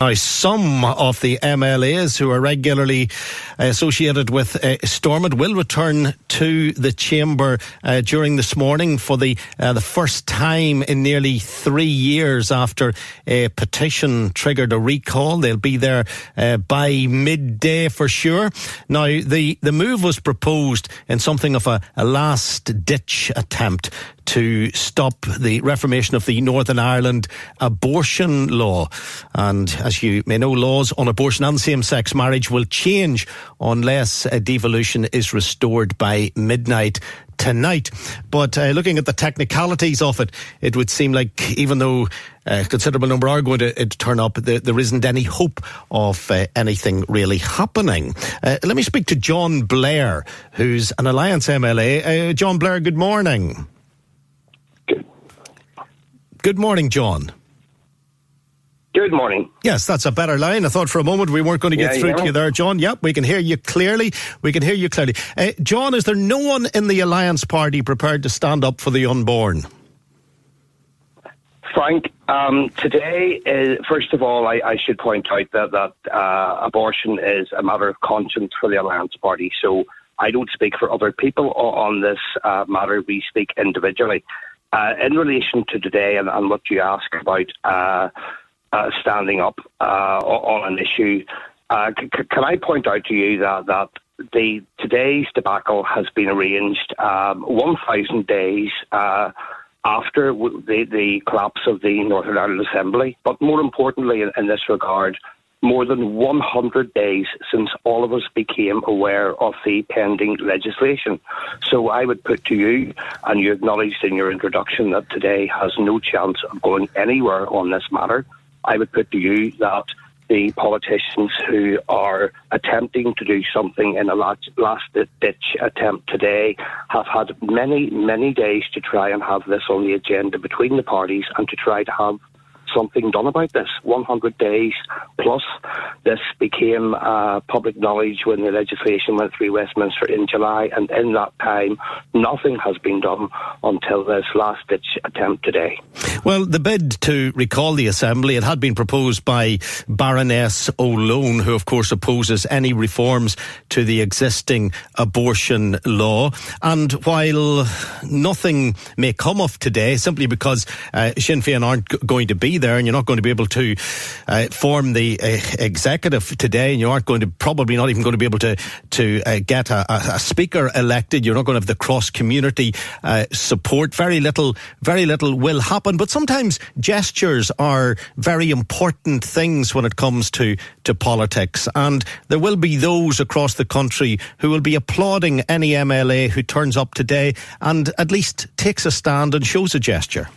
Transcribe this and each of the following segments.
Now, some of the MLAs who are regularly associated with uh, Stormont will return to the chamber uh, during this morning for the uh, the first time in nearly three years after a petition triggered a recall. They'll be there uh, by midday for sure. Now, the the move was proposed in something of a, a last ditch attempt to stop the reformation of the Northern Ireland abortion law. And as you may know, laws on abortion and same sex marriage will change unless a devolution is restored by midnight tonight. But uh, looking at the technicalities of it, it would seem like even though a considerable number are going to, uh, turn up, there, there isn't any hope of uh, anything really happening. Uh, let me speak to John Blair, who's an Alliance MLA. Uh, John Blair, good morning. Good morning, John. Good morning. Yes, that's a better line. I thought for a moment we weren't going to get Yeah, through yeah. to you there, John. Yep, we can hear you clearly. We can hear you clearly. Uh, John, is there no one in the Alliance Party prepared to stand up for the unborn? Frank, um, today, is, first of all, I, I should point out that, that uh, abortion is a matter of conscience for the Alliance Party. So I don't speak for other people on this uh, matter. We speak individually. Uh, in relation to today and, and what you ask about uh, uh, standing up uh, on an issue, uh, c- can I point out to you that, that the today's debacle has been arranged um, 1,000 days uh, after the, the collapse of the Northern Ireland Assembly, but more importantly in, in this regard, more than 100 days since all of us became aware of the pending legislation. So I would put to you, and you acknowledged in your introduction that today has no chance of going anywhere on this matter. I would put to you that the politicians who are attempting to do something in a last, ditch attempt today have had many, many days to try and have this on the agenda between the parties and to try to have something done about this. 100 days plus. This became uh, public knowledge when the legislation went through Westminster in July, and in that time, nothing has been done until this last ditch attempt today. Well, the bid to recall the Assembly, it had been proposed by Baroness O'Loan, who of course opposes any reforms to the existing abortion law. And while nothing may come of today, simply because uh, Sinn Féin aren't g- going to be there and you're not going to be able to uh, form the uh, executive today and you aren't going to, probably not even going to be able to, to uh, get a, a, speaker elected, you're not going to have the cross community uh, support. Very little, very little will happen. But sometimes gestures are very important things when it comes to, to politics. And there will be those across the country who will be applauding any MLA who turns up today and at least takes a stand and shows a gesture.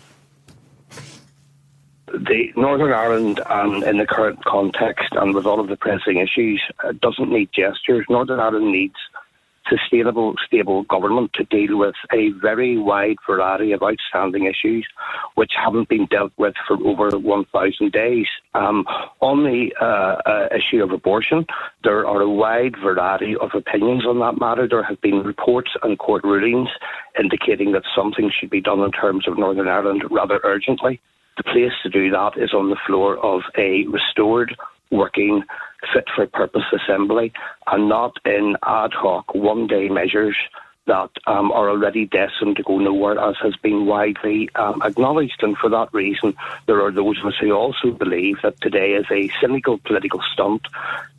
The Northern Ireland, um, in the current context and with all of the pressing issues, uh, doesn't need gestures. Northern Ireland needs sustainable, stable government to deal with a very wide variety of outstanding issues which haven't been dealt with for over 1,000 days. Um, on the uh, uh, issue of abortion, there are a wide variety of opinions on that matter. There have been reports and court rulings indicating that something should be done in terms of Northern Ireland rather urgently. The place to do that is on the floor of a restored, working, fit for purpose assembly and not in ad hoc one day measures that um, are already destined to go nowhere, as has been widely um, acknowledged. And for that reason, there are those of us who also believe that today is a cynical political stunt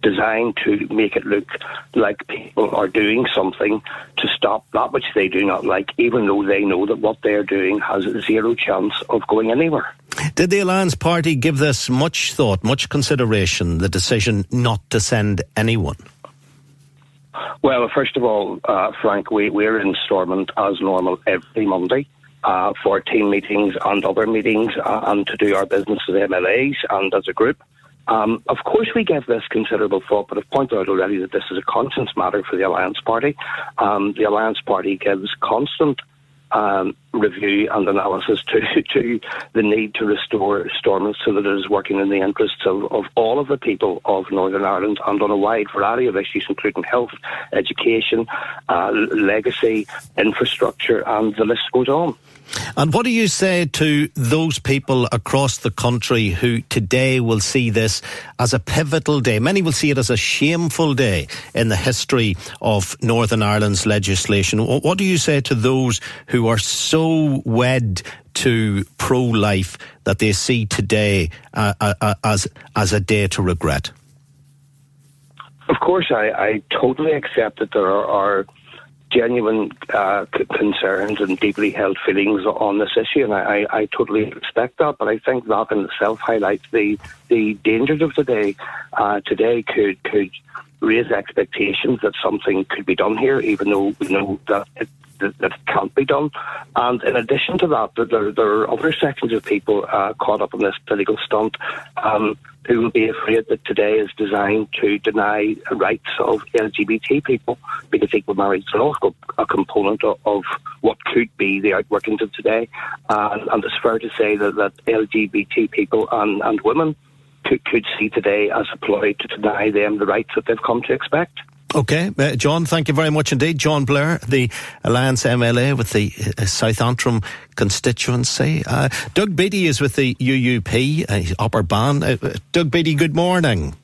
designed to make it look like people are doing something to stop that which they do not like, even though they know that what they're doing has zero chance of going anywhere. Did the Alliance Party give this much thought, much consideration, the decision not to send anyone? Well, first of all, uh, Frank, we, we're in Stormont as normal every Monday. Uh, for team meetings and other meetings uh, and to do our business as MLAs and as a group. Um, of course, we give this considerable thought, but I've pointed out already that this is a conscience matter for the Alliance Party. Um, the Alliance Party gives constant um, review and analysis to, to the need to restore Stormont so that it is working in the interests of, of all of the people of Northern Ireland and on a wide variety of issues, including health, education, uh, legacy, infrastructure, and the list goes on. And what do you say to those people across the country who today will see this as a pivotal day? Many will see it as a shameful day in the history of Northern Ireland's legislation. What do you say to those who are so wed to pro life that they see today uh, uh, uh, as, as a day to regret? Of course, I, I totally accept that there are, are genuine uh, concerns and deeply held feelings on this issue, and I, I, totally respect that. But I think that in itself highlights the the dangers of today. Uh, today could could raise expectations that something could be done here, even though we know that that, can't be done. And in addition to that, there, there are other sections of people uh, caught up in this political stunt um, who will be afraid that today is designed to deny rights of LGBT people because equal marriage is also a component of, of what could be the outworkings of today. And, and it's fair to say that, that LGBT people and, and women could, could see today as a ploy to deny them the rights that they've come to expect. Okay, uh, John, thank you very much indeed. John Blair, the Alliance MLA with the uh, South Antrim constituency. Uh, Doug Beattie is with the UUP, uh, Upper Bann. Uh, Doug Beattie, good morning.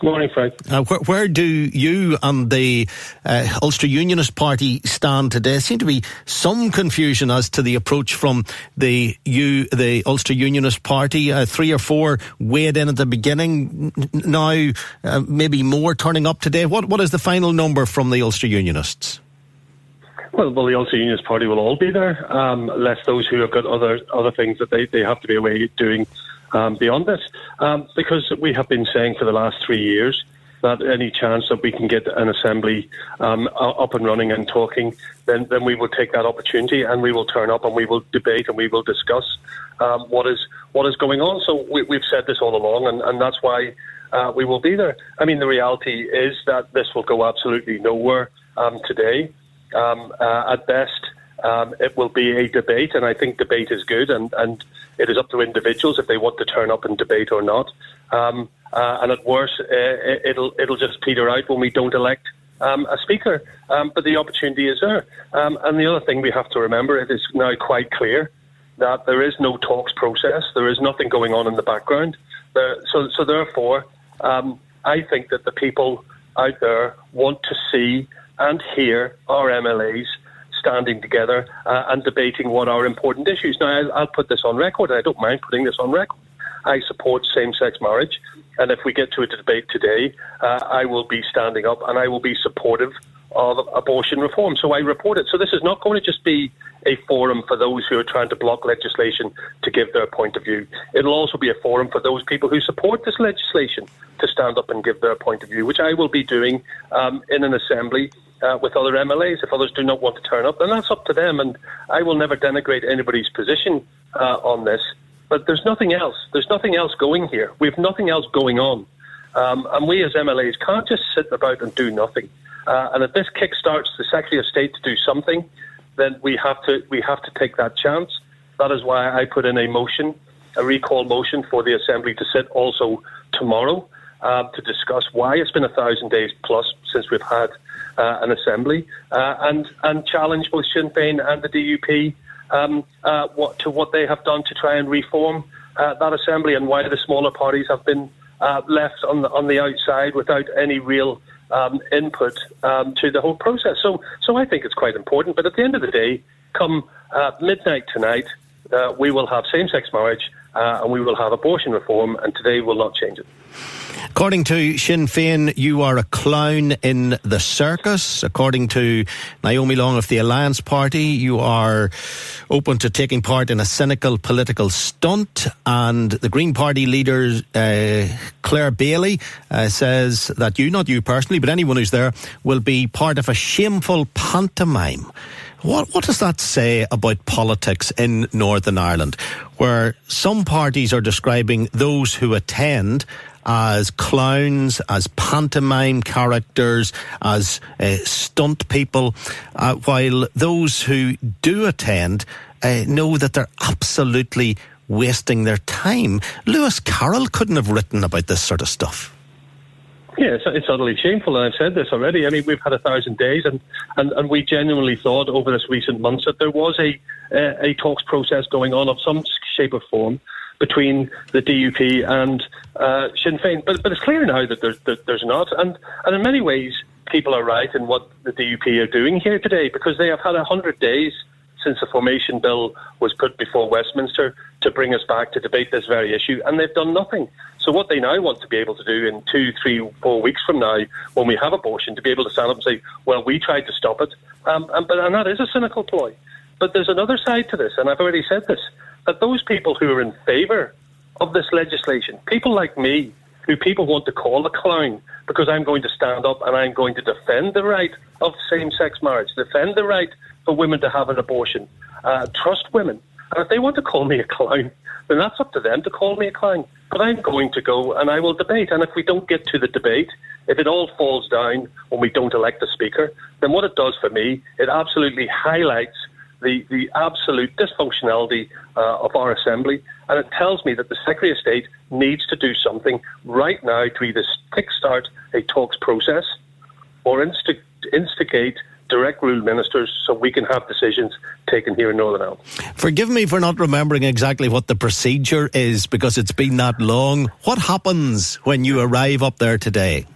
Good morning, Frank. Uh, where, where, do you and the uh, Ulster Unionist Party stand today? There seems to be some confusion as to the approach from the U, the Ulster Unionist Party. Uh, three or four weighed in at the beginning. Now, uh, maybe more turning up today. What what is the final number from the Ulster Unionists? Well, well, the Ulster Unionist Party will all be there, um, less those who have got other other things that they, they have to be away doing um, beyond this. Um, because we have been saying for the last three years that any chance that we can get an assembly um, up and running and talking, then, then we will take that opportunity and we will turn up and we will debate and we will discuss um, what is what is going on. So we, have said this all along, and, and that's why uh, we will be there. I mean, the reality is that this will go absolutely nowhere um, today. Um, uh, at best, um, it will be a debate, and I think debate is good, and, and it is up to individuals if they want to turn up and debate or not. Um, uh, and at worst, uh, it'll it'll just peter out when we don't elect um, a speaker. Um, but the opportunity is there. Um, and the other thing we have to remember, it is now quite clear that there is no talks process. There is nothing going on in the background. There, so, so therefore, um, I think that the people out there want to see and hear our MLAs standing together uh, and debating what are important issues. Now, I'll, I'll put this on record, I don't mind putting this on record. I support same sex marriage. And if we get to a debate today, uh, I will be standing up and I will be supportive of abortion reform. So I report it. So this is not going to just be a forum for those who are trying to block legislation to give their point of view. It'll also be a forum for those people who support this legislation to stand up and give their point of view, which I will be doing um, in an assembly uh, with other MLAs. If others do not want to turn up, then that's up to them. And I will never denigrate anybody's position uh, on this. But there's nothing else. There's nothing else going here. We have nothing else going on. Um, and we as MLAs can't just sit about and do nothing. Uh, and if this kickstarts the Secretary of State to do something, then we have to we have to take that chance. That is why I put in a motion, a recall motion for the Assembly to sit also tomorrow uh, to discuss why it's been a thousand days plus since we've had uh, an assembly, uh, and and challenge both Sinn Féin and the DUP um, uh, what, to what they have done to try and reform that assembly, and why the smaller parties have been left on the on the outside without any real um, input um, to the whole process. So, so I think it's quite important. But at the end of the day, come uh, midnight tonight, uh, we will have same-sex marriage uh, and we will have abortion reform, and today will not change it. According to Sinn Féin, you are a clown in the circus. According to Naomi Long of the Alliance Party, you are open to taking part in a cynical political stunt. And the Green Party leader, uh, Clare Bailey, uh, says that you, not you personally, but anyone who's there, will be part of a shameful pantomime. What, what does that say about politics in Northern Ireland, where some parties are describing those who attend as clowns, as pantomime characters, as uh, stunt people, uh, while those who do attend uh, know that they're absolutely wasting their time. Lewis Carroll couldn't have written about this sort of stuff. Yeah, it's, it's utterly shameful, and I've said this already. I mean, we've had a thousand days, and, and, and we genuinely thought over this recent months that there was a, a, a talks process going on of some shape or form between the DUP and uh, Sinn Féin. But, but it's clear now that there's, that there's not. And, and in many ways, people are right in what the DUP are doing here today because they have had 100 days since the formation bill was put before Westminster to bring us back to debate this very issue, and they've done nothing. So what they now want to be able to do in two, three, four weeks from now, when we have abortion, to be able to stand up and say, "Well, we tried to stop it," um, and, but and that is a cynical ploy. But there's another side to this, and I've already said this that those people who are in favour of this legislation, people like me, who people want to call a clown because I'm going to stand up and I'm going to defend the right of same sex marriage, defend the right for women to have an abortion, uh, trust women. And if they want to call me a clown, then that's up to them to call me a clown. But I'm going to go and I will debate. And if we don't get to the debate, if it all falls down when we don't elect a speaker, then what it does for me, it absolutely highlights the, the absolute dysfunctionality uh, of our Assembly, and it tells me that the Secretary of State needs to do something right now to either kickstart a talks process or insti- instigate direct rule ministers so we can have decisions taken here in Northern Ireland. Forgive me for not remembering exactly what the procedure is because it's been that long. What happens when you arrive up there today?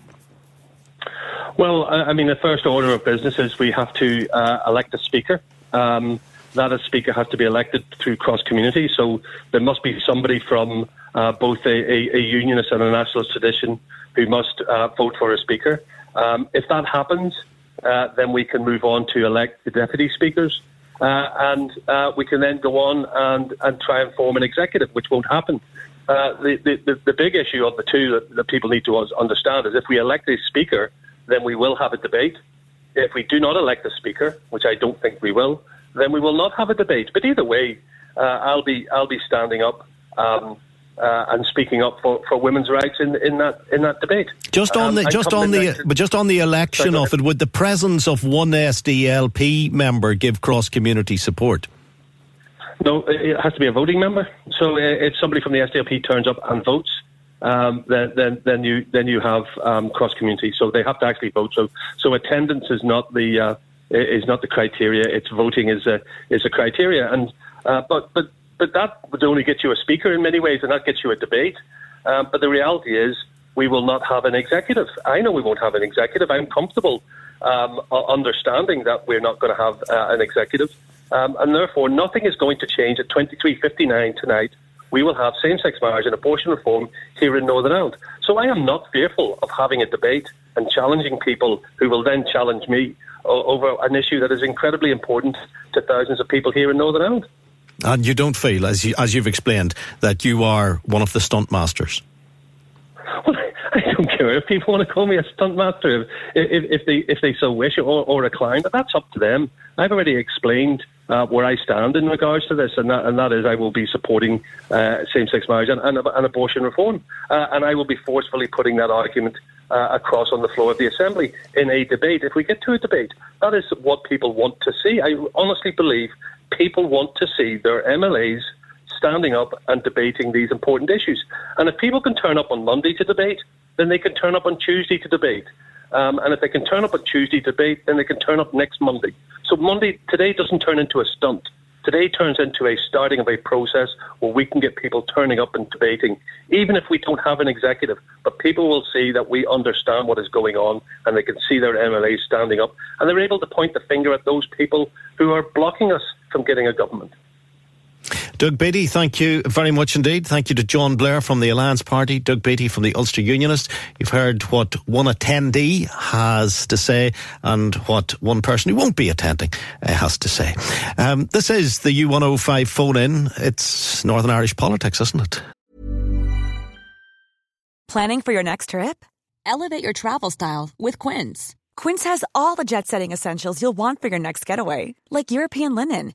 Well, I mean, the first order of business is we have to uh, elect a speaker. Um, that a speaker has to be elected through cross community. So there must be somebody from uh, both a, a, a, unionist and a nationalist tradition who must uh, vote for a speaker. Um, if that happens, uh, then we can move on to elect the deputy speakers. Uh, and uh, we can then go on and, and try and form an executive, which won't happen. Uh, the, the, the big issue of the two that, that people need to understand is if we elect a speaker, then we will have a debate. If we do not elect a speaker, which I don't think we will, then we will not have a debate. But either way, uh, I'll be I'll be standing up um, uh, and speaking up for, for women's rights in, in that in that debate. Just on um, the just on the but just on the election Sorry, of it, would the presence of one SDLP member give cross community support? No, it has to be a voting member. So uh, if somebody from the SDLP turns up and votes, um, then, then, then you then you have um, cross community. So they have to actually vote. So so attendance is not the uh, is not the criteria. It's voting is a is a criteria. And uh, but but but that would only get you a speaker in many ways, and that gets you a debate. Um, but the reality is, we will not have an executive. I know we won't have an executive. I'm comfortable um, understanding that we're not going to have uh, an executive, um, and therefore nothing is going to change at 23:59 tonight we will have same sex marriage and abortion reform here in Northern Ireland. So I am not fearful of having a debate and challenging people who will then challenge me over an issue that is incredibly important to thousands of people here in Northern Ireland. And you don't feel, as, you, as you've explained, that you are one of the stunt masters? Well, I don't care if people want to call me a stunt master, if, if they if they so wish, or, or a clown. But that's up to them. I've already explained uh, where I stand in regards to this, and that, and that is I will be supporting uh, same-sex marriage and, and, and abortion reform, uh, and I will be forcefully putting that argument uh, across on the floor of the assembly in a debate. If we get to a debate, that is what people want to see. I honestly believe people want to see their MLAs standing up and debating these important issues. And if people can turn up on Monday to debate, then they can turn up on Tuesday to debate. Um, and if they can turn up on Tuesday to debate, then they can turn up next Monday. So Monday today doesn't turn into a stunt. Today turns into a starting of a process where we can get people turning up and debating, even if we don't have an executive. But people will see that we understand what is going on and they can see their MLAs standing up and they're able to point the finger at those people who are blocking us from getting a government. Doug Beattie, thank you very much indeed. Thank you to John Blair from the Alliance Party, Doug Beattie from the Ulster Unionist. You've heard what one attendee has to say and what one person who won't be attending uh, has to say. Um, this is the U105 phone in. It's Northern Irish politics, isn't it? Planning for your next trip? Elevate your travel style with Quince. Quince has all the jet setting essentials you'll want for your next getaway, like European linen